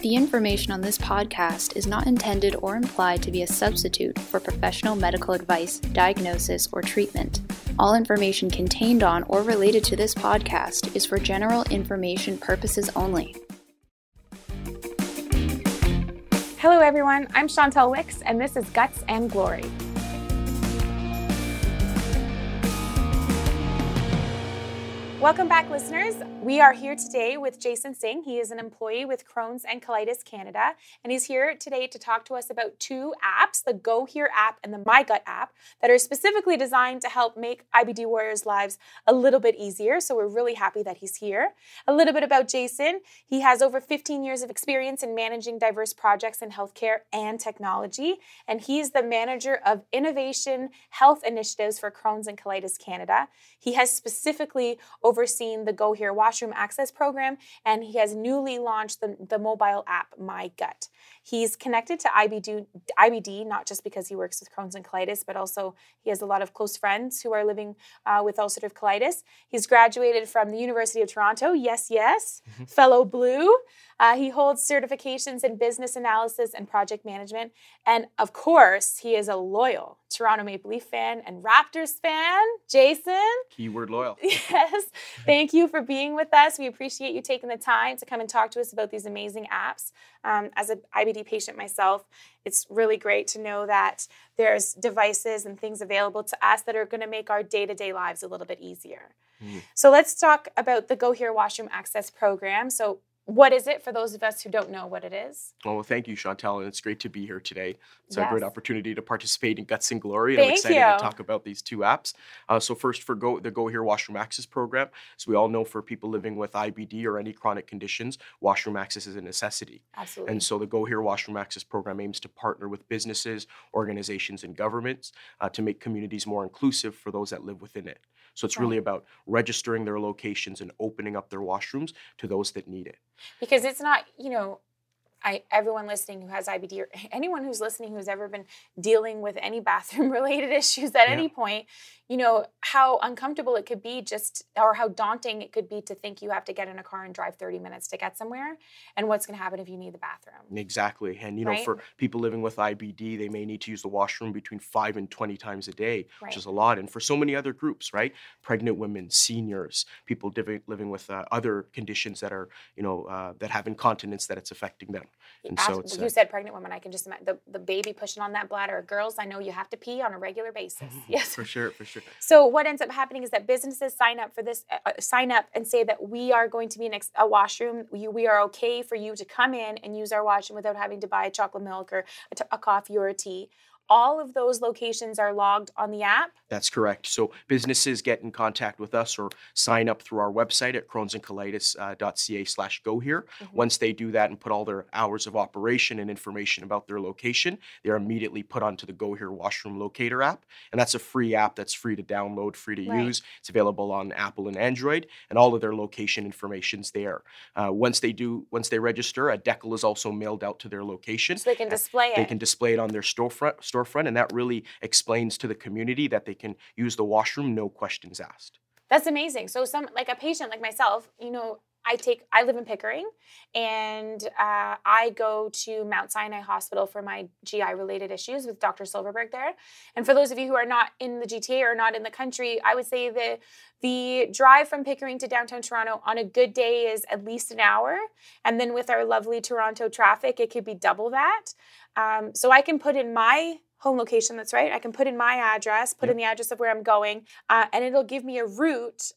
The information on this podcast is not intended or implied to be a substitute for professional medical advice, diagnosis, or treatment. All information contained on or related to this podcast is for general information purposes only. Hello, everyone. I'm Chantel Wicks, and this is Guts and Glory. Welcome back, listeners. We are here today with Jason Singh. He is an employee with Crohn's and Colitis Canada, and he's here today to talk to us about two apps the Go Here app and the My Gut app that are specifically designed to help make IBD warriors' lives a little bit easier. So we're really happy that he's here. A little bit about Jason he has over 15 years of experience in managing diverse projects in healthcare and technology, and he's the manager of innovation health initiatives for Crohn's and Colitis Canada. He has specifically overseen the Go Here washroom access program, and he has newly launched the, the mobile app My Gut. He's connected to IBD, IBD, not just because he works with Crohn's and colitis, but also he has a lot of close friends who are living uh, with ulcerative colitis. He's graduated from the University of Toronto, yes, yes, mm-hmm. fellow Blue. Uh, he holds certifications in business analysis and project management. And of course, he is a loyal Toronto Maple Leaf fan and Raptors fan. Jason? Keyword loyal. Yes. Thank you for being with us. We appreciate you taking the time to come and talk to us about these amazing apps. Um, as an IBD patient myself, it's really great to know that there's devices and things available to us that are going to make our day to day lives a little bit easier. Mm. So let's talk about the Go Here Washroom Access Program. So what is it for those of us who don't know what it is? Oh, well, thank you, Chantel, and it's great to be here today. It's yes. a great opportunity to participate in Guts and Glory, and thank I'm excited you. to talk about these two apps. Uh, so, first, for Go, the Go Here Washroom Access Program, as we all know, for people living with IBD or any chronic conditions, washroom access is a necessity. Absolutely. And so, the Go Here Washroom Access Program aims to partner with businesses, organizations, and governments uh, to make communities more inclusive for those that live within it. So it's right. really about registering their locations and opening up their washrooms to those that need it. Because it's not, you know, I, everyone listening who has IBD or anyone who's listening who's ever been dealing with any bathroom related issues at yeah. any point, you know, how uncomfortable it could be just, or how daunting it could be to think you have to get in a car and drive 30 minutes to get somewhere. And what's going to happen if you need the bathroom. Exactly. And, you know, right? for people living with IBD, they may need to use the washroom between five and 20 times a day, right. which is a lot. And for so many other groups, right? Pregnant women, seniors, people living with uh, other conditions that are, you know, uh, that have incontinence that it's affecting them. And so it's, you uh, said pregnant women. I can just imagine the, the baby pushing on that bladder. Girls, I know you have to pee on a regular basis. Yes. for sure, for sure. So what ends up happening is that businesses sign up for this, uh, uh, sign up and say that we are going to be an ex- a washroom. We, we are okay for you to come in and use our washroom without having to buy chocolate milk or a, t- a coffee or a tea all of those locations are logged on the app? That's correct. So businesses get in contact with us or sign up through our website at crohnsandcolitis.ca uh, slash go here. Mm-hmm. Once they do that and put all their hours of operation and information about their location, they're immediately put onto the Go Here Washroom Locator app. And that's a free app that's free to download, free to right. use. It's available on Apple and Android, and all of their location information's there. Uh, once they do, once they register, a decal is also mailed out to their location. So they can display it. They can display it on their storefront, store storefront, and that really explains to the community that they can use the washroom, no questions asked. That's amazing. So, some like a patient like myself, you know, I take I live in Pickering, and uh, I go to Mount Sinai Hospital for my GI related issues with Dr. Silverberg there. And for those of you who are not in the GTA or not in the country, I would say the the drive from Pickering to downtown Toronto on a good day is at least an hour, and then with our lovely Toronto traffic, it could be double that. Um, so I can put in my home location that's right. I can put in my address, put yep. in the address of where I'm going, uh, and it'll give me a route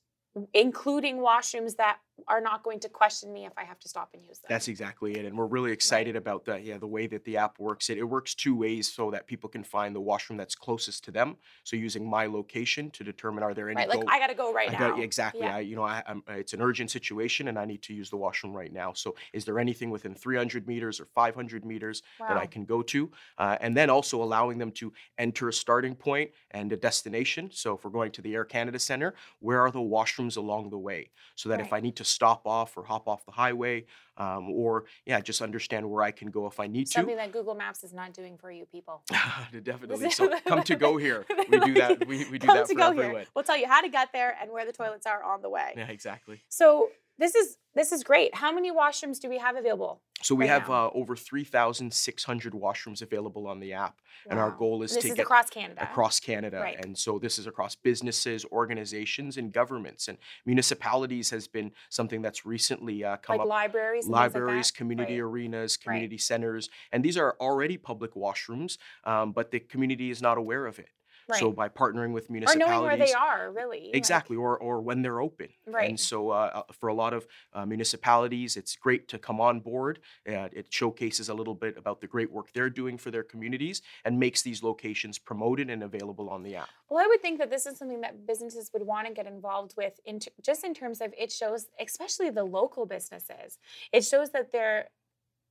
including washrooms that are not going to question me if I have to stop and use them. That's exactly it, and we're really excited right. about that. Yeah, the way that the app works. It it works two ways, so that people can find the washroom that's closest to them. So using my location to determine are there any. Right, like I got to go right I now. Gotta, exactly. Yeah. I, you know, I, it's an urgent situation, and I need to use the washroom right now. So is there anything within 300 meters or 500 meters wow. that I can go to? Uh, and then also allowing them to enter a starting point and a destination. So if we're going to the Air Canada Center, where are the washrooms along the way? So that right. if I need to stop off or hop off the highway, um, or yeah, just understand where I can go if I need Something to. Something that Google Maps is not doing for you people. Definitely. So come to go here. We do that. We, we do come that to for go everyone. Here. We'll tell you how to get there and where the toilets are on the way. Yeah, exactly. So this is this is great. How many washrooms do we have available? So we right have uh, over 3,600 washrooms available on the app, and our goal is this to is get across Canada. across Canada. Right. And so this is across businesses, organizations, and governments. And municipalities has been something that's recently uh, come like up. libraries, things like Libraries, community Right. arenas, community centers, and these are already public washrooms, um, but the community is not aware of it. Right. So by partnering with municipalities, or knowing where they are, really. like- Exactly, or or when they're open. Right. And so uh, uh, for a lot of uh, municipalities, it's great to come on board. Uh, it showcases a little bit about the great work they're doing for their communities and makes these locations promoted and available on the app. Well, I would think that this is something that businesses would want to get involved with, in t- just in terms of it shows, especially the local businesses, it shows that they're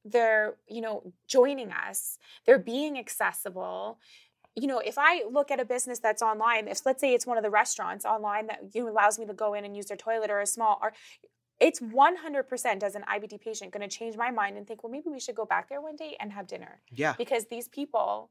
they're you know joining us, they're being accessible. You know, if I look at a business that's online, if let's say it's one of the restaurants online that you know, allows me to go in and use their toilet or a small or it's 100% as an IBD patient going to change my mind and think, well, maybe we should go back there one day and have dinner Yeah. because these people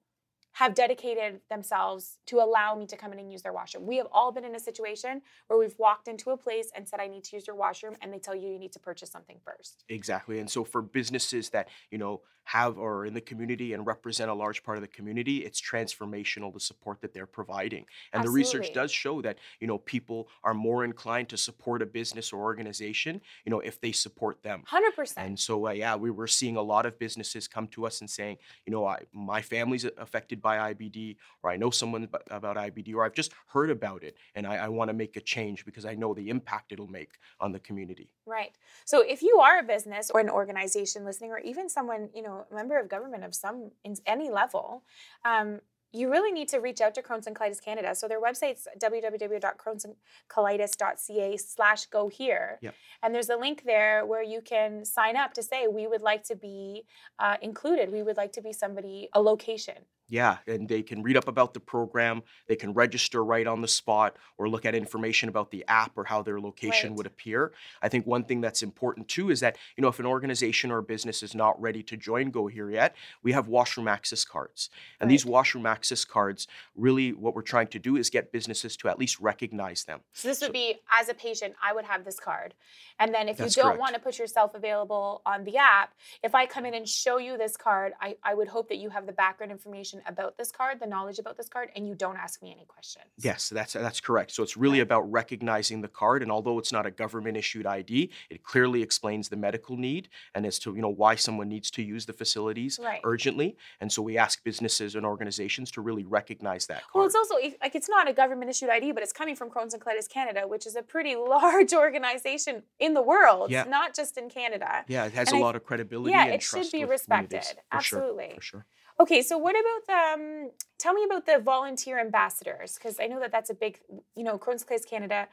have dedicated themselves to allow me to come in and use their washroom. We have all been in a situation where we've walked into a place and said, I need to use your washroom, and they tell you you need to purchase something first. Exactly. And so for businesses that, you know, have or in the community and represent a large part of the community, it's transformational the support that they're providing. And the research does show that, you know, people are more inclined to support a business or organization, you know, if they support them. 100%. And so, uh, yeah, we were seeing a lot of businesses come to us and saying, you know, I, my family's affected by IBD, or I know someone about IBD, or I've just heard about it, and I, I want to make a change because I know the impact it'll make on the community. Right. So if you are a business or an organization listening, or even someone, you know, a member of government of some in any level, um, you really need to reach out to Crohn's and Colitis Canada. So their website's www.crohnsandcolitis.ca slash go here. Yep. And there's a link there where you can sign up to say, we would like to be uh, included. We would like to be somebody, a location. Yeah, and they can read up about the program. They can register right on the spot or look at information about the app or how their location Right. would appear. I think one thing that's important too is that, you know, if an organization or a business is not ready to join Go Here yet, we have washroom access cards. And these washroom access cards, really what we're trying to do is get businesses to at least recognize them. So this would be as a patient, I would have this card. And then if you don't correct. want to put yourself available on the app, if I come in mm. and show you this card, I, I would hope that you have the background information about this card, the knowledge about this card, and you don't ask me any questions. Yes, that's that's correct. So it's really Right. about recognizing the card, and although it's not a government issued ID, it clearly explains the medical need and as to you know why someone needs to use the facilities Right. urgently. And so we ask businesses and organizations to really recognize that card. Well, it's also like it's not a government issued ID, but it's coming from Crohn's and Colitis Canada, which is a pretty large organization in the world, Yeah. not just in Canada. yeah, it has and a I- lot of credibility. yeah, it should be respected. For sure, Absolutely. for sure. Okay, so what about? Um, tell me about the volunteer ambassadors because I know that that's a big. You know, Crohn's Colitis Canada.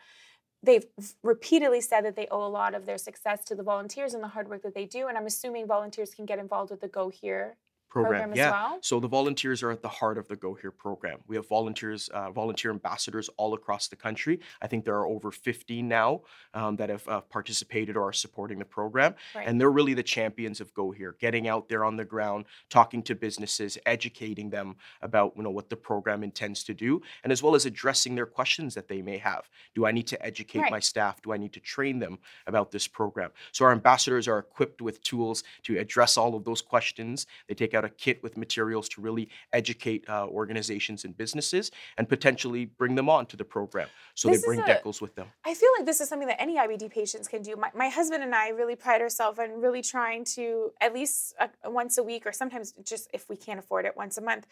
They've repeatedly said that they owe a lot of their success to the volunteers and the hard work that they do, and I'm assuming volunteers can get involved with the Go Here Program, program as yeah. well. So the volunteers are at the heart of the Go Here program. We have volunteers, uh, volunteer ambassadors all across the country. I think there are over 15 now um, that have uh, participated or are supporting the program, Right. and they're really the champions of Go Here, getting out there on the ground, talking to businesses, educating them about you know what the program intends to do, and as well as addressing their questions that they may have. Do I need to educate Right. my staff? Do I need to train them about this program? So our ambassadors are equipped with tools to address all of those questions. They take out a kit with materials to really educate uh, organizations and businesses and potentially bring them on to the program. So This they bring a- decals with them. I feel like this is something that any IBD patients can do. My, my husband and I really pride ourselves on really trying to, at least uh once a week, or sometimes just if we can't afford it, once a month,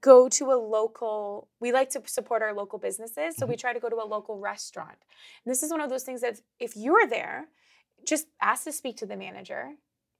go to a local. We like to support our local businesses, so we try to go to a local restaurant. And this is one of those things that if you're there, just ask to speak to the manager,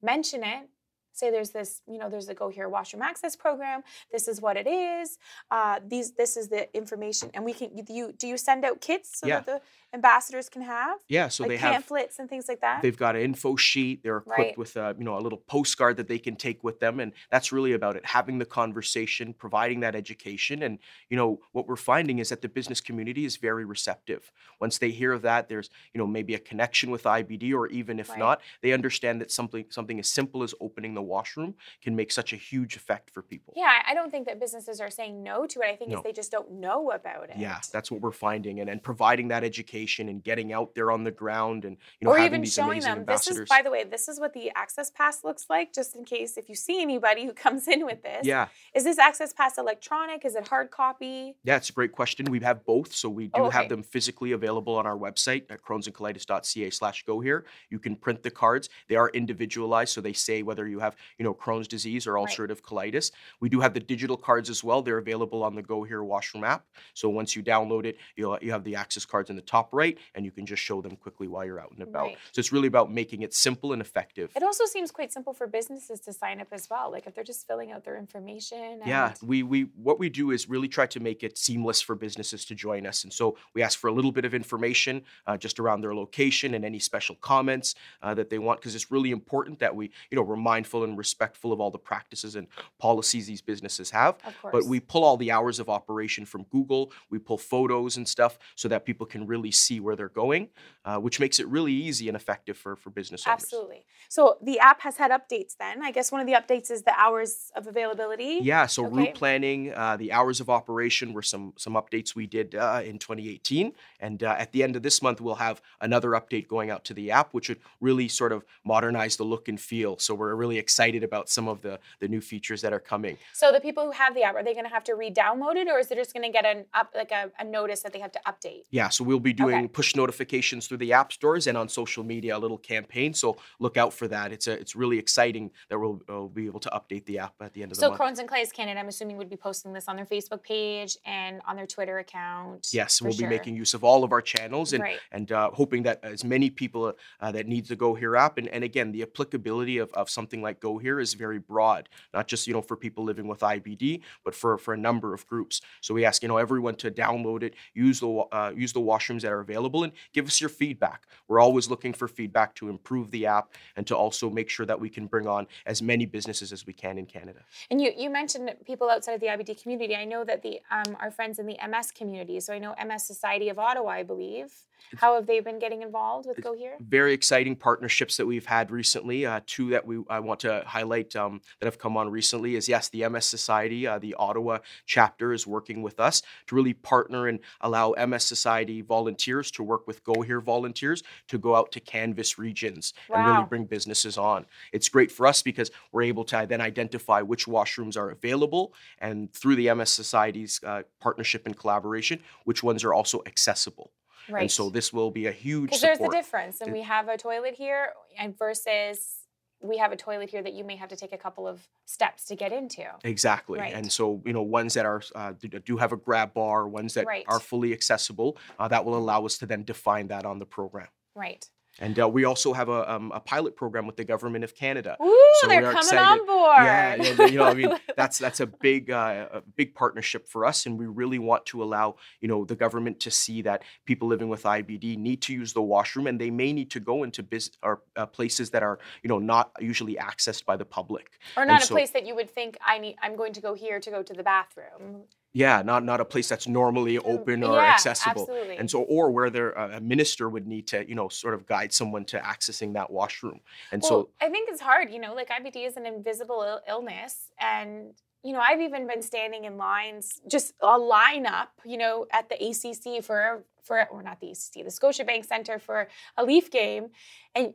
mention it. Say there's this, you know, there's a Go Here Washroom Access program. This is what it is. Uh, these, this is the information, and we can. You do you send out kits so Yeah. that the ambassadors can have Yeah, so like they have pamphlets and things like that? They've got an info sheet. They're equipped Right. with a, you know a little postcard that they can take with them, and that's really about it. Having the conversation, providing that education, and you know what we're finding is that the business community is very receptive. Once they hear of that, there's you know maybe a connection with IBD, or even if Right. not, they understand that something something as simple as opening the washroom can make such a huge effect for people. yeah, I- don't think that businesses are saying no to it. I think No. they just don't know about it. Yeah, that's what we're finding, and and providing that education and getting out there on the ground and you know or having even these showing amazing them ambassadors. this is by the way this is what the access pass looks like just in case if you see anybody who comes in with this yeah, is this access pass electronic is it hard copy yeah, it's a great question. We have both, so we do Oh, okay. have them physically available on our website at crohnsandcolitis.ca/slash go here. You can print the cards. They are individualized, so they say whether you have you know Crohn's disease or Right. ulcerative colitis. We do have the digital cards as well. They're available on the Go Here Washroom app. So once you download it, you'll you have the access cards in the top right, and you can just show them quickly while you're out and about. Right. So it's really about making it simple and effective. it also seems quite simple for businesses to sign up as well like if they're just filling out their information Yeah, we we what we do is really try to make it seamless for businesses to join us, and so we ask for a little bit of information uh, just around their location and any special comments uh, that they want, because it's really important that we you know we're mindful and respectful of all the practices and policies these businesses have. of course But we pull all the hours of operation from Google. We pull photos and stuff so that people can really see where they're going, uh, which makes it really easy and effective for for business owners. absolutely so the app has had updates then i guess one of the updates is the hours of availability Yeah, so Okay. route planning, uh, the hours of operation were some some updates we did uh, in 2018, and uh, at the end of this month we'll have another update going out to the app, which would really sort of modernize the look and feel. So we're really excited about some of the the new features that are coming. so the people who have the app are they going to have to re-download it or is it just going to get an up like a, a notice that they have to update Yeah, so we'll be doing push notifications through the app stores and on social media, a little campaign. So look out for that. It's a, it's really exciting that we'll, we'll be able to update the app at the end of the month. So. Crohn's and Colitis Canada, I'm assuming, would be posting this on their Facebook page and on their Twitter account. Yes, we'll sure. be making use of all of our channels and Right. and uh, hoping that as many people uh, that need the Go Here app and, and again the applicability of, of something like Go Here is very broad, not just you know for people living with IBD, but for for a number of groups. So we ask you know everyone to download it, use the uh, use the washrooms that are available, and give us your feedback. We're always looking for feedback to improve the app and to also make sure that we can bring on as many businesses as we can in Canada. And you, you mentioned people outside of the IBD community. I know that the um, our friends in the MS community. So I know MS Society of Ottawa, I believe. How have they been getting involved with Go Here? very exciting partnerships that we've had recently. Uh, two that we I want to highlight um, that have come on recently is yes, the MS Society, uh, the Ottawa chapter is working with us to really partner and allow MS Society volunteers to work with Go Here volunteers to go out to canvass regions and really bring businesses on. It's great for us because we're able to then identify which washrooms are available and through the MS Society's uh, partnership and collaboration, which ones are also accessible. Right. And so this will be a huge because there's a difference, and we have a toilet here, and versus we have a toilet here that you may have to take a couple of steps to get into. Exactly. Right. And so, you know, ones that are uh, do, have a grab bar, ones that Right. are fully accessible, uh, that will allow us to then define that on the program. Right. And uh, we also have a, um, a pilot program with the government of Canada. Ooh, So they're coming excited. on board. Yeah, yeah, you know, I mean, that's that's a big uh, a big partnership for us, and we really want to allow you know the government to see that people living with IBD need to use the washroom, and they may need to go into business or uh, places that are you know not usually accessed by the public. or And not a so- place that you would think I need. I'm going to go here to go to the bathroom. Yeah, not not a place that's normally open or yeah, accessible. Absolutely. And so, or where there uh, a minister would need to, you know, sort of guide someone to accessing that washroom. And well, so, I think it's hard. You know, like IBD is an invisible Ill- illness, and you know, I've even been standing in lines, just a lineup, you know, at the ACC for for or not the ACC, the Scotiabank Center for a Leaf game, and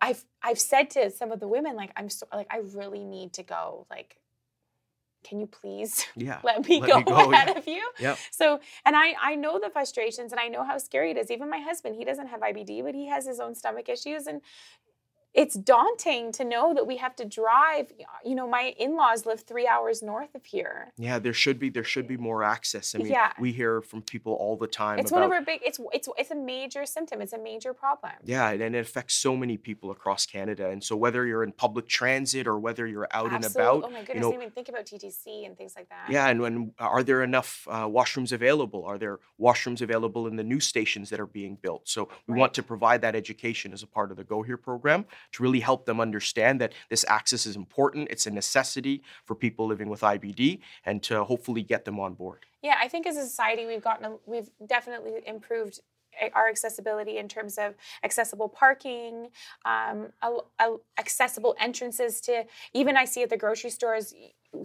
I've I've said to some of the women like I'm so like I really need to go like. Can you please yeah, let me Let go me go, ahead yeah. of you? Yep. So, and I I know the frustrations and I know how scary it is. Even my husband, he doesn't have IBD, but he has his own stomach issues and it's daunting to know that we have to drive. You know, my in-laws live 3 hours north of here. yeah, there should be there should be more access. I mean, Yeah. we hear from people all the time It's about one of our big it's it's it's a major symptom. It's a major problem. yeah, and it affects so many people across Canada. And so, whether you're in public transit or whether you're out and about, Oh my goodness, you know, I didn't even think about TTC and things like that. Yeah, and when are there enough uh, washrooms available? Are there washrooms available in the new stations that are being built? So we Right. want to provide that education as a part of the Go Here program to really help them understand that this access is important. It's a necessity for people living with IBD, and to hopefully get them on board. Yeah, I think as a society we've gotten a, we've definitely improved our accessibility in terms of accessible parking, um, a- a- accessible entrances to even I see at the grocery stores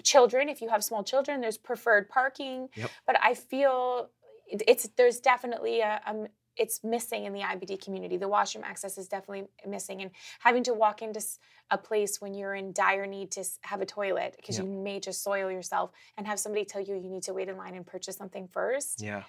children if you have small children there's preferred parking Yep. but I feel it's there's definitely a, a m- it's missing in the IBD community. The washroom access is definitely missing, and having to walk into a place when you're in dire need to have a toilet because you may just soil yourself, and have somebody tell you you need to wait in line and purchase something first. Yeah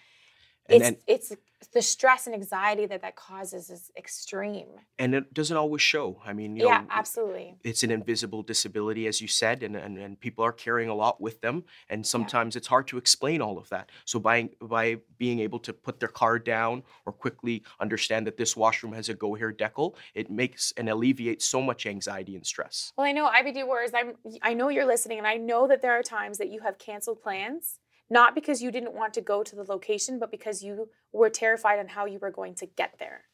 and it's, it's the stress and anxiety that that causes is extreme. And it doesn't always show. I mean yeah know, absolutely. it's an invisible disability as you said and, and, and people are carrying a lot with them and sometimes yeah. it's hard to explain all of that. So by by being able to put their card down or quickly understand that this washroom has a go here decal it makes and alleviates so much anxiety and stress. Well i know ibd wars i'm i know you're listening and i know that there are times that you have canceled plans not because you didn't want to go to the location, but because you were terrified on how you were going to get there.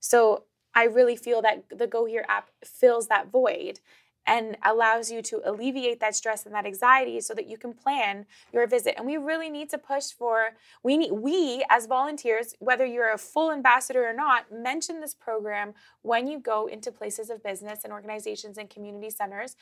So I really feel that the Go Here app fills that void and allows you to alleviate that stress and that anxiety so that you can plan your visit and we really need to push for we need we as volunteers whether you're a full ambassador or not mention this program when you go into places of business and organizations and community centers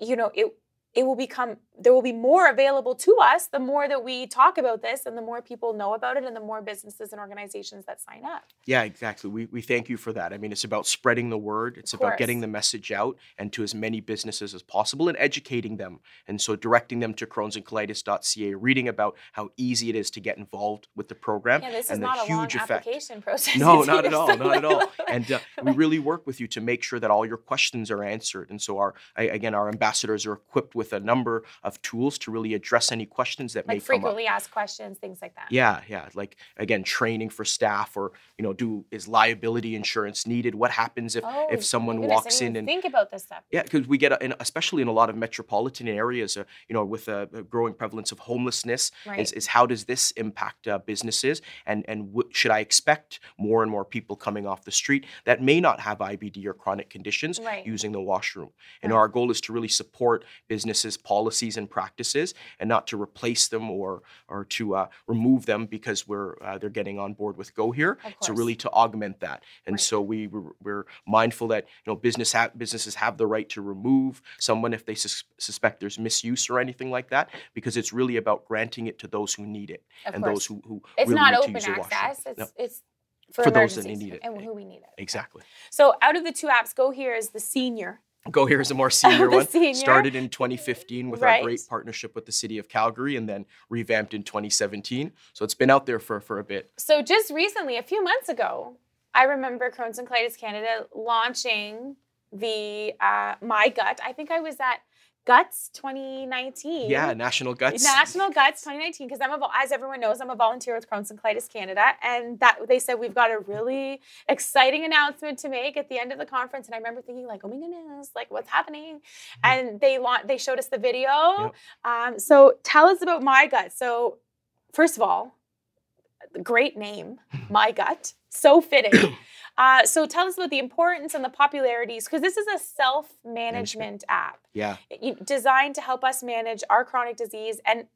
you know it it will become there will be more available to us the more that we talk about this and the more people know about it and the more businesses and organizations that sign up. Yeah exactly. We, we thank you for that. I mean it's about spreading the word. It's about getting the message out and to as many businesses as possible and educating them. And so directing them to crohnsandcolitis.ca reading about how easy it is to get involved with the program yeah, this and is not huge a long effect. application process. No not at all not at all. and uh, we really work with you to make sure that all your questions are answered. And so our again our ambassadors are equipped with a number of tools to really address any questions that like may frequently asked questions, things like that. Yeah, yeah. Like again, training for staff, or you know, do is liability insurance needed? What happens if oh, if someone walks in and think about this stuff? Yeah, because we get, a, especially in a lot of metropolitan areas, uh, you know, with a, a, growing prevalence of homelessness, right. is, is how does this impact uh, businesses, and and w- should I expect more and more people coming off the street that may not have IBD or chronic conditions right. using the washroom? And right. our goal is to really support businesses' policies and practices and not to replace them or or to uh, remove them because we're uh, they're getting on board with Go Here. So really to augment that. And right. so we we're mindful that you know business ha- businesses have the right to remove someone if they sus- suspect there's misuse or anything like that because it's really about granting it to those who need it of and course. those who who it's really not open access. It's no. it's for, for those that need it and who we need it. Exactly. So out of the two apps, Go Here is the senior Go Here is a more senior one. Senior. Started in 2015 with right. our great partnership with the city of Calgary and then revamped in 2017. So it's been out there for, for a bit. So just recently, a few months ago, I remember Crohn's and Colitis Canada launching the uh, My Gut. I think I was at Guts 2019. Yeah, National Guts. National Guts 2019 because I'm a as everyone knows I'm a volunteer with Crohn's and Colitis Canada and that they said we've got a really exciting announcement to make at the end of the conference and I remember thinking like oh my goodness like what's happening mm-hmm. and they launched they showed us the video. Yep. Um, so tell us about My Gut. So first of all, great name, My Gut, so fitting. Uh, so tell us about the importance and the popularities, because this is a self-management app. Yeah. Designed to help us manage our chronic disease and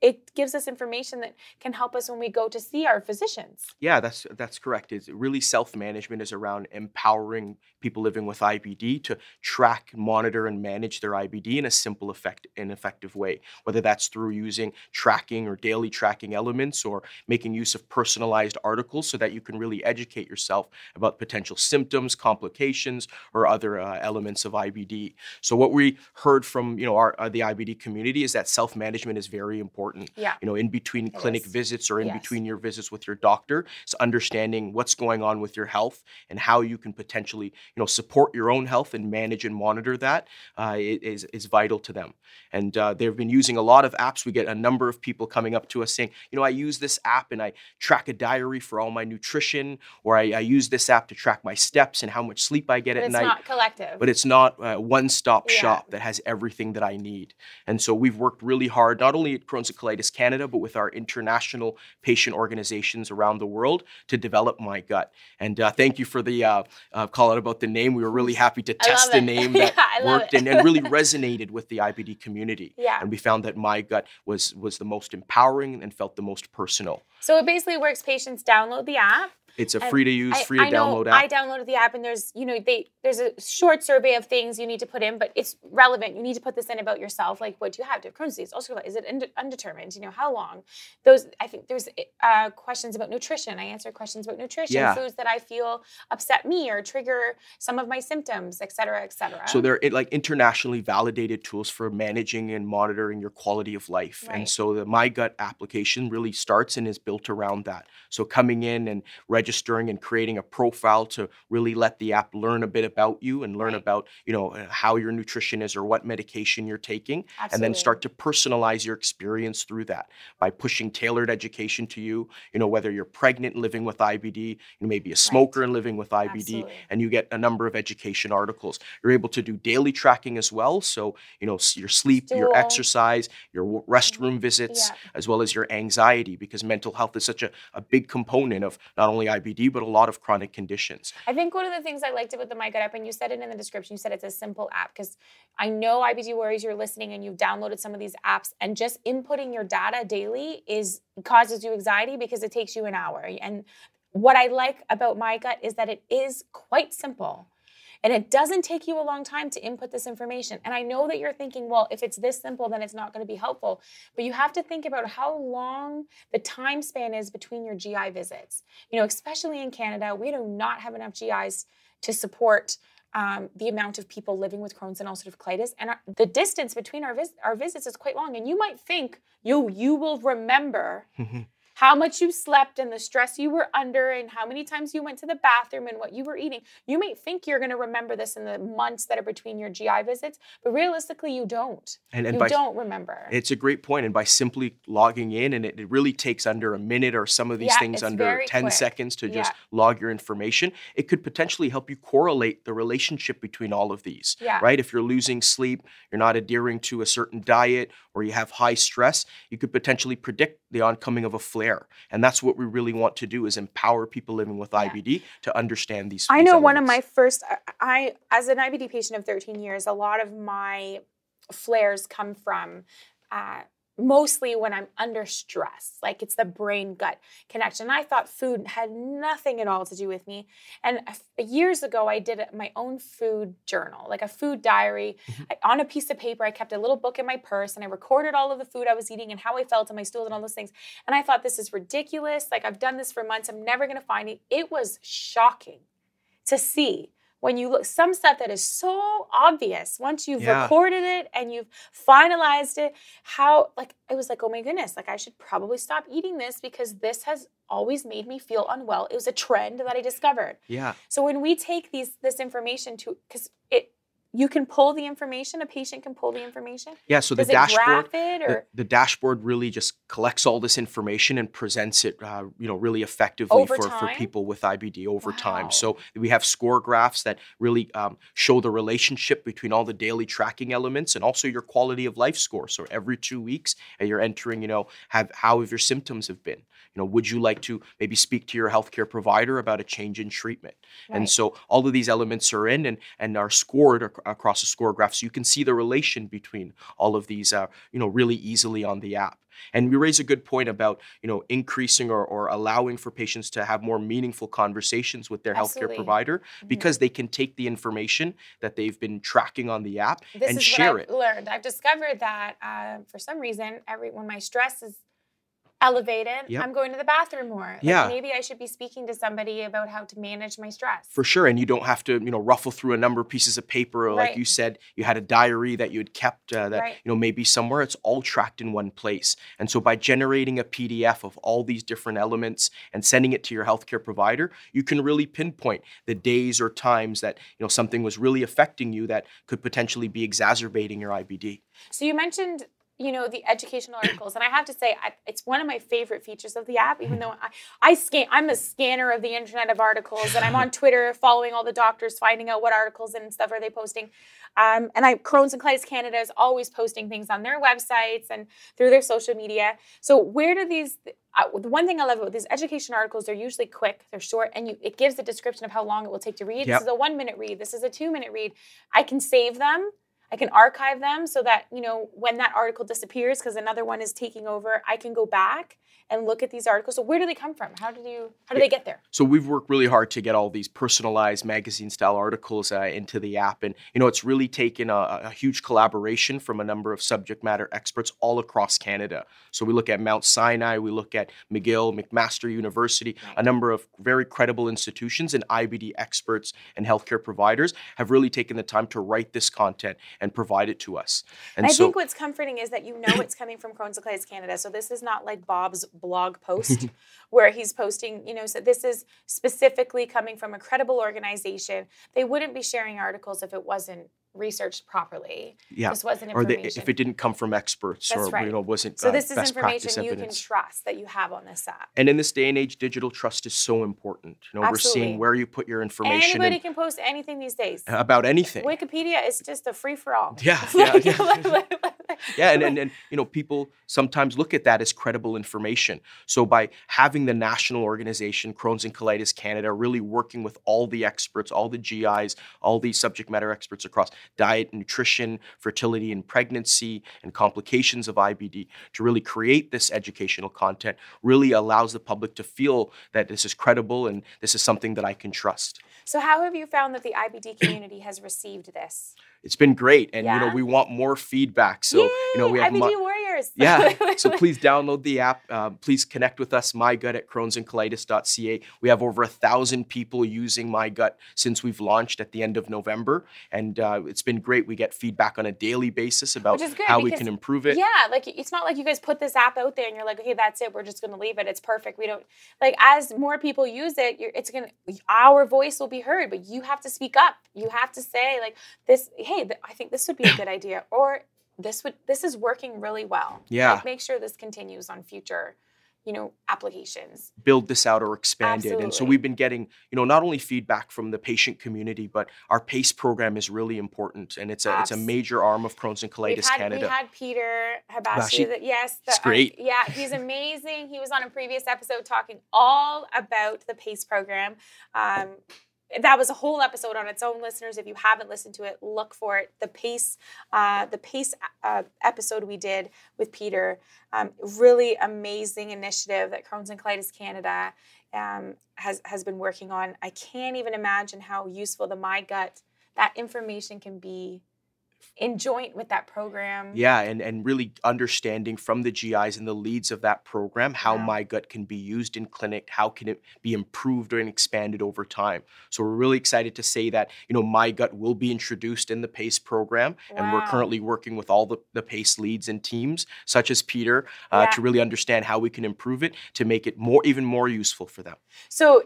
it gives us information that can help us when we go to see our physicians. Yeah, that's that's correct. It's really self-management is around empowering people living with IBD to track, monitor, and manage their IBD in a simple, effect, and effective way. Whether that's through using tracking or daily tracking elements, or making use of personalized articles so that you can really educate yourself about potential symptoms, complications, or other uh, elements of IBD. So what we heard from you know our uh, the IBD community is that self-management is very important. Yeah. You know, in between clinic visits or in yes. between your visits with your doctor, it's understanding what's going on with your health and how you can potentially you know support your own health and manage and monitor that uh, is is vital to them. And uh, they've been using a lot of apps. We get a number of people coming up to us saying, you know, I use this app and I track a diary for all my nutrition, or I, I use this app to track my steps and how much sleep I get but at night. It's not collective. But it's not a one-stop yeah. shop that has everything that I need. And so we've worked really hard, not only at Crohn's Colitis Canada, but with our international patient organizations around the world to develop My Gut. And uh, thank you for the uh, uh, call out about the name. We were really happy to test the name that yeah, worked and, and, really resonated with the IBD community. Yeah. And we found that My Gut was was the most empowering and felt the most personal. So it basically works. Patients download the app It's a free to use, I- free to I know download I downloaded the app, and there's you know they there's a short survey of things you need to put in, but it's relevant. You need to put this in about yourself, like what do you have? Do you have Crohn's disease? Also, is it unde- undetermined? You know, how long? Those I think there's uh, questions about nutrition. I answered questions about nutrition, Yeah. foods that I feel upset me or trigger some of my symptoms, et cetera, et cetera. So they're like internationally validated tools for managing and monitoring your quality of life. Right. And so the My Gut application really starts and is built around that. So coming in and registering and creating a profile to really let the app learn a bit about you and learn Right. about, you know, uh, how your nutrition is or what medication you're taking and then start to personalize your experience through that by pushing tailored education to you, you know, whether you're pregnant and living with IBD, you may be a smoker and living with IBD Absolutely. and you get a number of education articles. You're able to do daily tracking as well. So, you know, your sleep, your exercise, your restroom visits, Yeah. as well as your anxiety, because mental health is such a, a big component of not only IBD, but a lot of chronic conditions. I think one of the things I liked about the My Gut app, and you said it in the description, you said it's a simple app because I know IBD Warriors, you're listening and you've downloaded some of these apps, and just inputting your data daily is causes you anxiety because it takes you an hour. And what I like about My Gut is that it is quite simple. And it doesn't take you a long time to input this information. And I know that you're thinking, well, if it's this simple, then it's not going to be helpful. But you have to think about how long the time span is between your GI visits. You know, especially in Canada, we do not have enough GIs to support um, the amount of people living with Crohn's and ulcerative colitis, and our, the distance between our vis- our visits is quite long. And you might think you you will remember how much you slept and the stress you were under and how many times you went to the bathroom and what you were eating. You might think you're going to remember this in the months that are between your GI visits, but realistically, you don't. And, and you by, don't remember. It's a great point, and by simply logging in, and it, it really takes under a minute or some of these Yeah, things under 10 quick. seconds to just Yeah. log your information. It could potentially help you correlate the relationship between all of these, Yeah. right? If you're losing sleep, you're not adhering to a certain diet, or you have high stress, you could potentially predict the oncoming of a flare. And that's what we really want to do is empower people living with Yeah. IBD to understand these. I these know one of my first, I- I, as an IBD patient of 13 years, a lot of my flares come from uh, mostly when I'm under stress. Like it's the brain gut connection. I thought food had nothing at all to do with me. And years ago, I did my own food journal, like a food diary. Mm-hmm. I, on a piece of paper, I kept a little book in my purse and I recorded all of the food I was eating and how I felt and my stools and all those things. And I thought, this is ridiculous. Like I've done this for months. I'm never going to find it. It was shocking to see when you look some stuff that is so obvious once you've Yeah. recorded it and you've finalized it how like it was like oh my goodness like i should probably stop eating this because this has always made me feel unwell it was a trend that i discovered Yeah. so when we take these this information to because it you can pull the information a patient can pull the information Yeah. So the does it dashboard. the, the dashboard really just collects all this information and presents it, uh, you know, really effectively Over for, for people with IBD over Wow. time. So we have score graphs that really um, show the relationship between all the daily tracking elements and also your quality of life score. So every two weeks, uh, you're entering, you know, have how have your symptoms have been. You know, would you like to maybe speak to your healthcare provider about a change in treatment? And so all of these elements are in and and are scored ac- across a score graph, so you can see the relation between all of these, uh, you know, really easily on the app. And we raise a good point about you know increasing or, or allowing for patients to have more meaningful conversations with their Absolutely. healthcare provider Mhm. because they can take the information that they've been tracking on the app this and is share what it. I've learned. I've discovered that uh, for some reason, every when my stress is elevated, Yep. I'm going to the bathroom more. Like, Yeah. maybe I should be speaking to somebody about how to manage my stress. For sure, and you don't have to, you know, ruffle through a number of pieces of paper. Or like Right. you said, you had a diary that you had kept uh, that Right. you know maybe somewhere. It's all tracked in one place, and so by generating a PDF of all these different elements and sending it to your healthcare provider, you can really pinpoint the days or times that you know something was really affecting you that could potentially be exacerbating your IBD. So you mentioned, you know, the educational articles, and I have to say, I, it's one of my favorite features of the app. Even though I, I scan, I'm a scanner of the internet of articles, and I'm on Twitter following all the doctors, finding out what articles and stuff are they posting. Um, and I, Crohn's and Colitis Canada is always posting things on their websites and through their social media. So where do these? Uh, the one thing I love about these education articles, they're usually quick, they're short, and you, it gives a description of how long it will take to read. Yep. This is a one minute read. This is a two minute read. I can save them. I can archive them so that, you know, when that article disappears because another one is taking over, I can go back and look at these articles. So where do they come from? How did you how do they get there? So we've worked really hard to get all these personalized magazine style articles uh, into the app, and you know it's really taken a, a, huge collaboration from a number of subject matter experts all across Canada. So we look at Mount Sinai, we look at McGill, McMaster University, a number of very credible institutions and IBD experts and healthcare providers have really taken the time to write this content and provide it to us. And I so, think what's comforting is that you know it's coming from Crohn's and Colitis Canada. So this is not like Bob's blog post where he's posting, you know, so this is specifically coming from a credible organization. They wouldn't be sharing articles if it wasn't researched properly. Yeah. This wasn't information. Or they, if it didn't come from experts That's or right. you know wasn't So uh, this is information you evidence. can trust that you have on this app. And in this day and age digital trust is so important. You know, Absolutely. we're seeing where you put your information. Anybody can post anything these days. About anything. Wikipedia is just a free for all. Yeah. Yeah. yeah. yeah and, and, and you know people sometimes look at that as credible information so by having the national organization crohn's and colitis canada really working with all the experts all the gis all the subject matter experts across diet nutrition fertility and pregnancy and complications of ibd to really create this educational content really allows the public to feel that this is credible and this is something that i can trust. So how have you found that the ibd community has received this? It's been great and yeah. you know we want more feedback. So Yay, you know we have IBD mo- warriors yeah so please download the app uh, please connect with us my gut at crohnsandcolitis.ca we have over a thousand people using my gut since we've launched at the end of november and uh, it's been great. We get feedback on a daily basis about how we can improve it. Yeah like it's not like you guys put this app out there and you're like okay that's it we're just going to leave it it's perfect. We don't like as more people use it it's going to our voice will be heard but you have to speak up. You have to say like this hey, th- I think this would be a good idea, or this would this is working really well. Yeah, like, make sure this continues on future you know applications. Build this out or expand Absolutely. it. And so we've been getting you know not only feedback from the patient community but our pace program is really important. And it's a it's a major arm of crohn's and colitis had, canada. we had peter habashi that yes the, great. Yeah he's amazing. He was on a previous episode talking all about the pace program. Um, that was a whole episode on its own listeners. If you haven't listened to it look for it. The pace uh, the pace uh, episode we did with peter um, really amazing initiative that crohn's and colitis canada um, has has been working on. I can't even imagine how useful the my gut that information can be in joint with that program. Yeah, and, and really understanding from the GIs and the leads of that program how yeah. my gut can be used in clinic, how can it be improved and expanded over time. So we're really excited to say that, you know, my gut will be introduced in the PACE program. Wow. And we're currently working with all the, the PACE leads and teams, such as Peter, uh, yeah. to really understand how we can improve it to make it more even more useful for them. So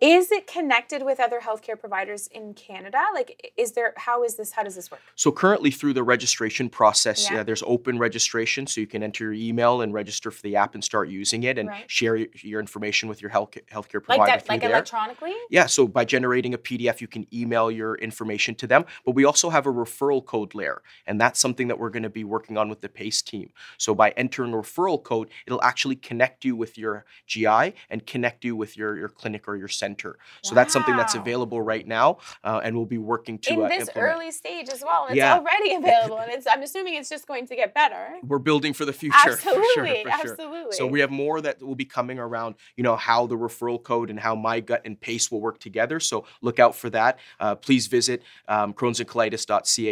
is it connected with other healthcare providers in Canada? Like, is there, how is this, how does this work? So, currently through the registration process, yeah. uh, there's open registration. So, you can enter your email and register for the app and start using it and right. share your information with your health, healthcare provider. Like, that, like electronically? Yeah. So, by generating a PDF, you can email your information to them. But we also have a referral code layer. And that's something that we're going to be working on with the PACE team. So, by entering a referral code, it'll actually connect you with your GI and connect you with your, your clinic or your center center. So wow. that's something that's available right now, uh, and we'll be working to in uh, this implement. early stage as well. It's yeah. already available, and it's. I'm assuming it's just going to get better. We're building for the future. Absolutely, for sure, for absolutely. Sure. So we have more that will be coming around. You know how the referral code and how my gut and pace will work together. So look out for that. Uh, please visit um,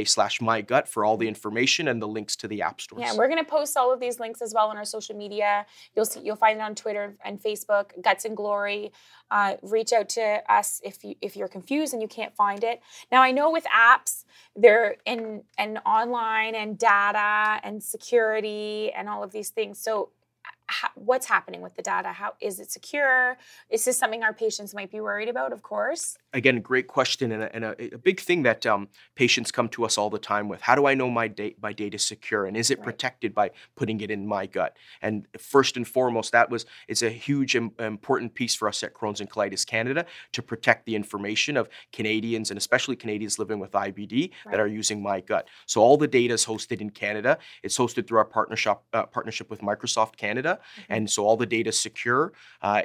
slash my gut for all the information and the links to the app stores. Yeah, we're going to post all of these links as well on our social media. You'll see, you'll find it on Twitter and Facebook. Guts and Glory. Uh, reach out to us if you if you're confused and you can't find it. Now I know with apps they're in and online and data and security and all of these things. So what's happening with the data? How is it secure? Is this something our patients might be worried about? Of course. Again, great question, and a, and a, a big thing that um, patients come to us all the time with: How do I know my data my data secure, and is it right. protected by putting it in my gut? And first and foremost, that was it's a huge Im- important piece for us at Crohn's and Colitis Canada to protect the information of Canadians and especially Canadians living with IBD right. that are using my gut. So all the data is hosted in Canada. It's hosted through our partnership uh, partnership with Microsoft Canada. Mm-hmm. And so all the data is secure. Uh,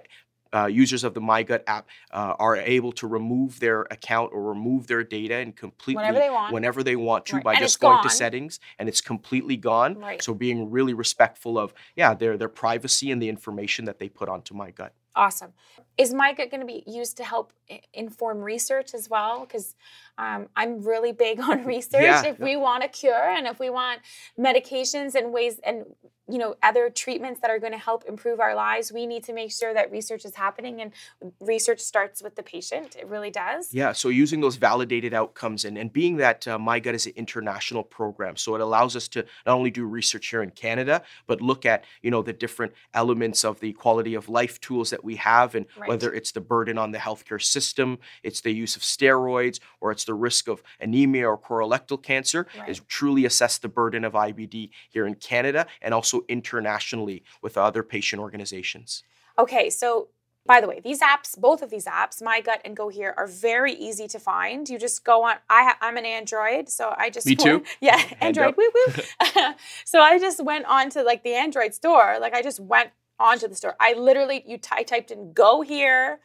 uh, users of the MyGut app uh, are able to remove their account or remove their data and completely Whenever they want. whenever they want to Right. by And just going gone. to settings and it's completely gone. Right. So being really respectful of yeah their their privacy and the information that they put onto MyGut. Awesome. Is MyGut going to be used to help inform research as well? Because um, I'm really big on research. Yeah. If we want a cure and if we want medications and ways and you know other treatments that are going to help improve our lives, we need to make sure that research is happening. And research starts with the patient. It really does. Yeah, so using those validated outcomes and, and being that uh, MyGut is an international program, so it allows us to not only do research here in Canada, but look at you know the different elements of the quality of life tools that we have, and Right. whether it's the burden on the healthcare system, it's the use of steroids, or it's the risk of anemia or colorectal cancer, Right. is truly assess the burden of IBD here in Canada and also internationally with other patient organizations. Okay, so by the way, these apps, both of these apps, My Gut and Go Here, are very easy to find. You just go on. I ha- I'm an Android, so I just Me too. yeah, Android. Woo woo. so I just went on to like the Android store. Like I just went onto the store. I literally you ty- I typed in Go Here.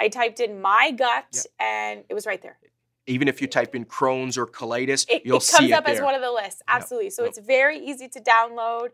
I typed in My Gut, Yep. and it was right there. Even if you type in Crohn's or colitis, It, you'll it comes see up it as one of the lists. Absolutely. So Yep. it's very easy to download.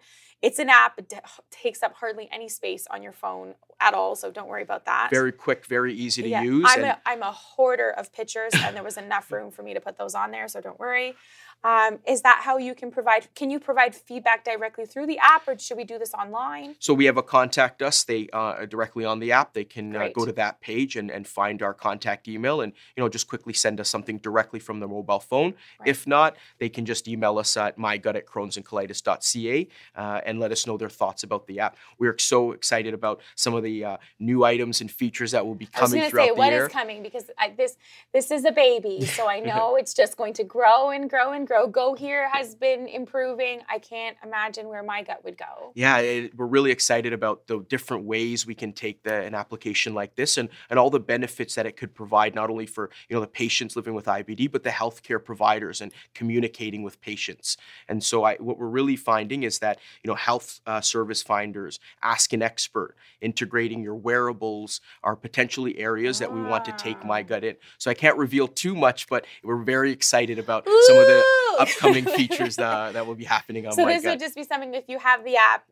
It's an app. It takes up hardly any space on your phone at all. So don't worry about that. very quick, very easy to Yeah, use. I'm and a, I'm a hoarder of pictures, and there was enough room for me to put those on there, so don't worry. Um, is that how you can provide? Can you provide feedback directly through the app, or should we do this online? so we have a contact us. They uh, directly on the app. They can uh, go to that page and, and find our contact email, and you know just quickly send us something directly from their mobile phone. Right. If not, they can just email us at mygut at crohnsandcolitis.ca uh, and let us know their thoughts about the app. We're so excited about some of the uh, new items and features that will be I was coming going to throughout say the what year. is coming because I, this this is a baby, so I know it's just going to grow and grow and grow. Go here has been improving. I can't imagine where my gut would go. Yeah, it, we're really excited about the different ways we can take the, an application like this and, and all the benefits that it could provide, not only for you know the patients living with IBD, but the healthcare providers and communicating with patients. And so, I, what we're really finding is that you know health uh, service finders, ask an expert, integrating your wearables are potentially areas that we want to take my Ah. gut in. So I can't reveal too much, but we're very excited about some of the upcoming features that, that will be happening on So my this gut. would just be something if you have the app,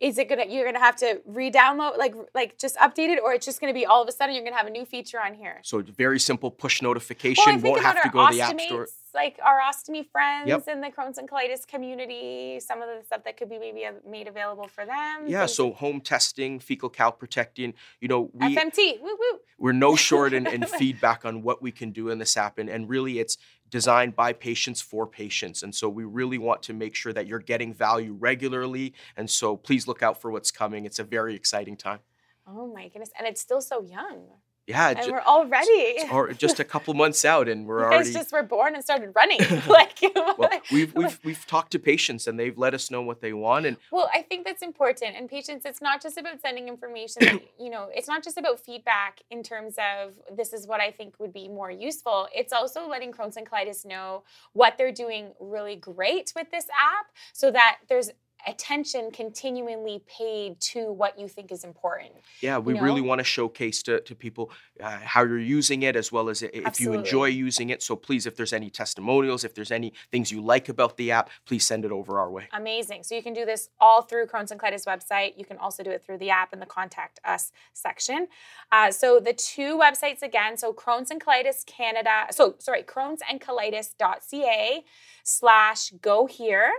is it gonna you're gonna have to re-download like like just update it, or it's just gonna be all of a sudden you're gonna have a new feature on here? So it's very simple push notification. Well, Won't have to go to the app store. like our ostomy friends Yep. in the Crohn's and colitis community, some of the stuff that could be maybe made available for them. Yeah, things- so home testing, fecal calprotectin. You know, we FMT, woo woo. we're no short in, in feedback on what we can do in this app, and, and really it's designed by patients for patients. And so we really want to make sure that you're getting value regularly. And so please look out for what's coming. It's a very exciting time. Oh my goodness, and it's still so young, Yeah, and ju- we're already. or just a couple months out, and we're guys already. just were born and started running. like, well, we've, we've we've talked to patients, and they've let us know what they want, and Well, I think that's important. And patients, it's not just about sending information. you know, it's not just about feedback in terms of this is what I think would be more useful. It's also letting Crohn's and colitis know what they're doing really great with this app so that there's attention continually paid to what you think is important. Yeah, we know? really want to showcase to, to people uh, how you're using it as well as if you enjoy using it. So please, if there's any testimonials, if there's any things you like about the app, please send it over our way. Amazing. So you can do this all through Crohn's and Colitis website. You can also do it through the app in the contact us section. Uh, so the two websites again, so Crohn's and Colitis Canada, so sorry, Crohn's and Colitis.ca slash go here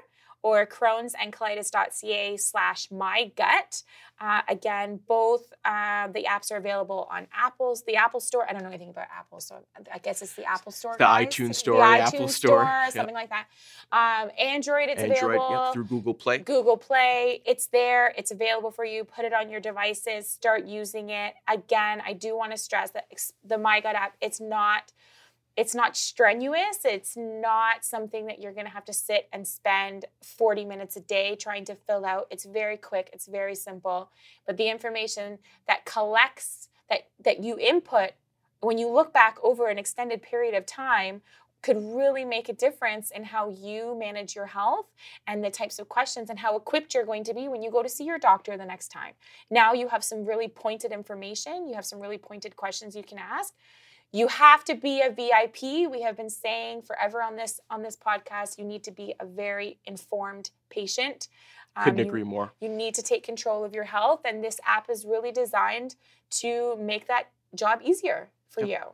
or Crohn's and Colitis.ca slash my gut. Uh, again, both uh, the apps are available on Apple's, the Apple Store. I don't know anything about Apple, so I guess it's the Apple Store. The guys. iTunes Store, the Apple Store. Yep. something like that. Um, Android, it's Android, available. yep, through Google Play. Google Play, it's there, it's available for you. Put it on your devices, start using it. Again, I do want to stress that the MyGut app, it's not it's not strenuous. It's not something that you're going to have to sit and spend 40 minutes a day trying to fill out. It's very quick, it's very simple. But the information that collects that that you input when you look back over an extended period of time could really make a difference in how you manage your health and the types of questions and how equipped you're going to be when you go to see your doctor the next time. Now you have some really pointed information, you have some really pointed questions you can ask. You have to be a VIP. We have been saying forever on this on this podcast, you need to be a very informed patient. Couldn't Um, you- agree more. you need to take control of your health and this app is really designed to make that job easier for you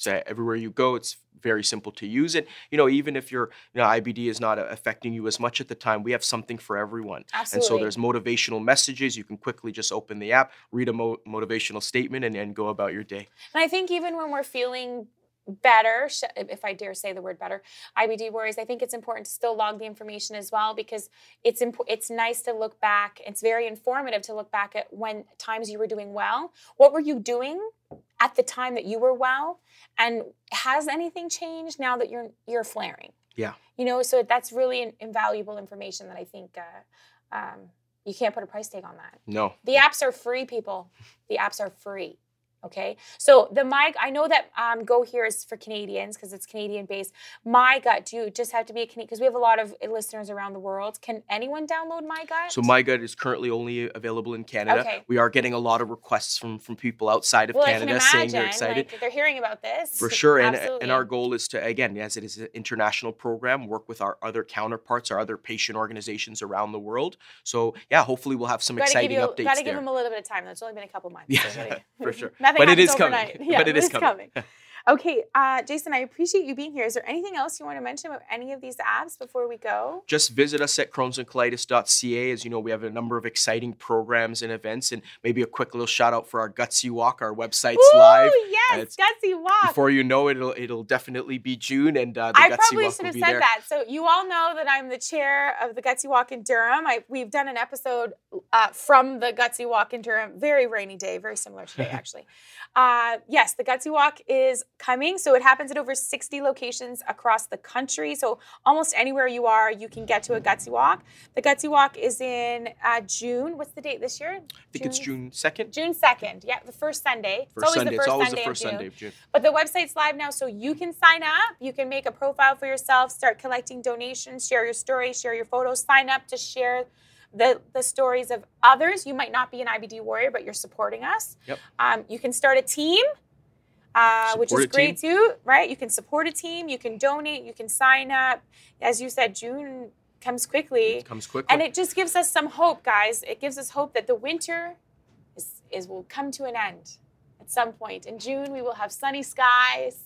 So everywhere you go, it's very simple to use it. You know, even if your you know, IBD is not uh, affecting you as much at the time, we have something for everyone. absolutely And so there's motivational messages. You can quickly just open the app, read a mo- motivational statement, and, and go about your day. and i think even when we're feeling better if i dare say the word better ibd worries. I think it's important to still log the information as well because it's imp- it's nice to look back. It's very informative to look back at when times you were doing well. What were you doing at the time that you were well? And has anything changed now that you're you're flaring? Yeah. you know so that's really in- invaluable information that i think uh, um, you can't put a price tag on that. No, the apps are free people. The apps are free okay so the my i know that um, go here is for canadians because it's canadian based my gut do you just have to be a canadian because we have a lot of listeners around the world can anyone download my gut So My Gut is currently only available in Canada. Okay. We are getting a lot of requests from from people outside of well Canada saying they're excited. like they're hearing about this For sure, and, Absolutely. and our goal is to again, as it is an international program, work with our other counterparts, our other patient organizations around the world. So yeah, hopefully we'll have some gotta exciting give you, updates gotta give there. them a little bit of time it's only been a couple months Yeah, so for sure. nothing But it is coming. yeah But it is it's coming. okay uh, jason i appreciate you being here is there anything else you want to mention about any of these apps before we go Just visit us at crohnsandcolitis.ca. As you know, we have a number of exciting programs and events, and maybe a quick little shout out for our Gutsy Walk. Our website's Ooh, live. yes gutsy walk Before you know it, it'll it'll definitely be June, and uh, the I Gutsy probably Walk should have said there. that. So you all know that I'm the chair of the Gutsy Walk in Durham. I, we've done an episode uh, from the Gutsy Walk in Durham. Very rainy day, very similar today actually. Uh, yes, the Gutsy Walk is coming. So it happens at over 60 locations across the country. So almost anywhere you are, you can get to a Gutsy Walk. The Gutsy Walk is in uh, June. What's the date this year? I think it's June second. June 2nd. Yeah, the first Sunday. it's First always Sunday. the It's first always Sunday the first of June. Sunday of June. But the website's live now, so you can sign up. You can make a profile for yourself, start collecting donations, share your story, share your photos, sign up to share the, the stories of others. You might not be an IBD warrior, but you're supporting us. Yep. Um, you can start a team. Uh, which is great too, right? You can support a team, you can donate, you can sign up. As you said, June comes quickly. It comes quickly. And it just gives us some hope, guys. It gives us hope that the winter is, is will come to an end at some point. In June, we will have sunny skies.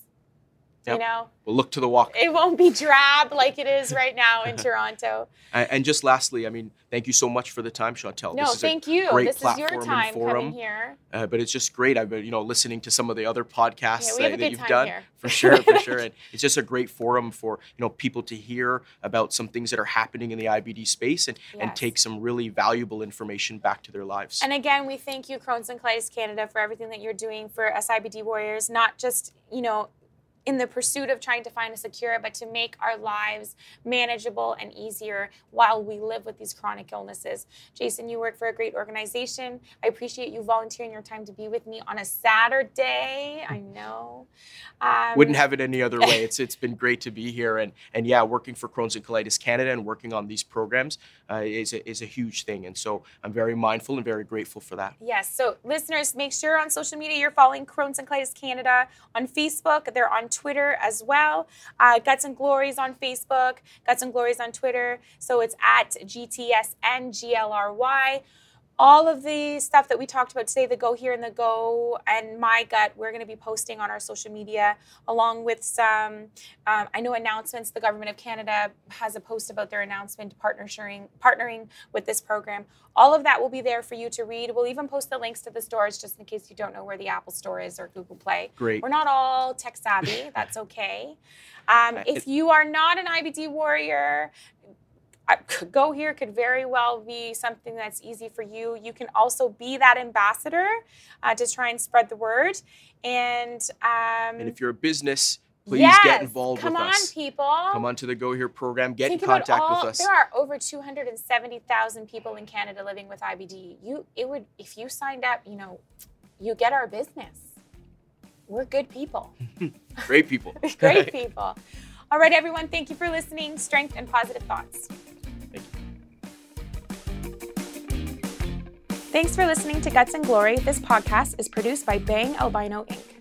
You know, we'll look to the walk. it won't be drab like it is right now in Toronto. And, just lastly, I mean, thank you so much for the time, Chantel. No, this is thank you. great This is your platform and time coming forum. here. Uh, but it's just great. I've been, you know, listening to some of the other podcasts Yeah, that, that you've done. here. For sure, for sure. And it's just a great forum for you know people to hear about some things that are happening in the IBD space and, and take some really valuable information back to their lives. And again, we thank you, Crohn's and Colitis Canada, for everything that you're doing for us IBD warriors, not just, you know, in the pursuit of trying to find a secure, but to make our lives manageable and easier while we live with these chronic illnesses. Jason, you work for a great organization. I appreciate you volunteering your time to be with me on a Saturday. I know. Um, Wouldn't have it any other way. It's it's been great to be here and and yeah, working for Crohn's and Colitis Canada and working on these programs uh, is a, is a huge thing. And so I'm very mindful and very grateful for that. Yes. So, listeners, make sure on social media you're following Crohn's and Colitis Canada on Facebook. They're on Twitter as well. Uh, Guts and Glories on Facebook. Guts and Glories on Twitter. So it's at GTSN GLRY. All of the stuff that we talked about today, the Go Here and the Go and My Gut, we're going to be posting on our social media along with some, um, I know announcements. The Government of Canada has a post about their announcement partnering, partnering with this program. All of that will be there for you to read. We'll even post the links to the stores just in case you don't know where the Apple Store is or Google Play. Great. We're not all tech savvy. That's okay. Um, if you are not an IBD warrior, I- go here could very well be something that's easy for you. You can also be that ambassador uh, to try and spread the word. And, um, And if you're a business, please yes, get involved come with on, us. people. Come on to the Go Here program. Get Think in contact all, with us. There are over 270,000 people in Canada living with IBD. You, it would, if you signed up, you know, you get our business. We're good people. Great people. Great people. All right, everyone, thank you for listening. Strength and positive thoughts. Thanks for listening to Guts and Glory. This podcast is produced by Bang Albino Inc.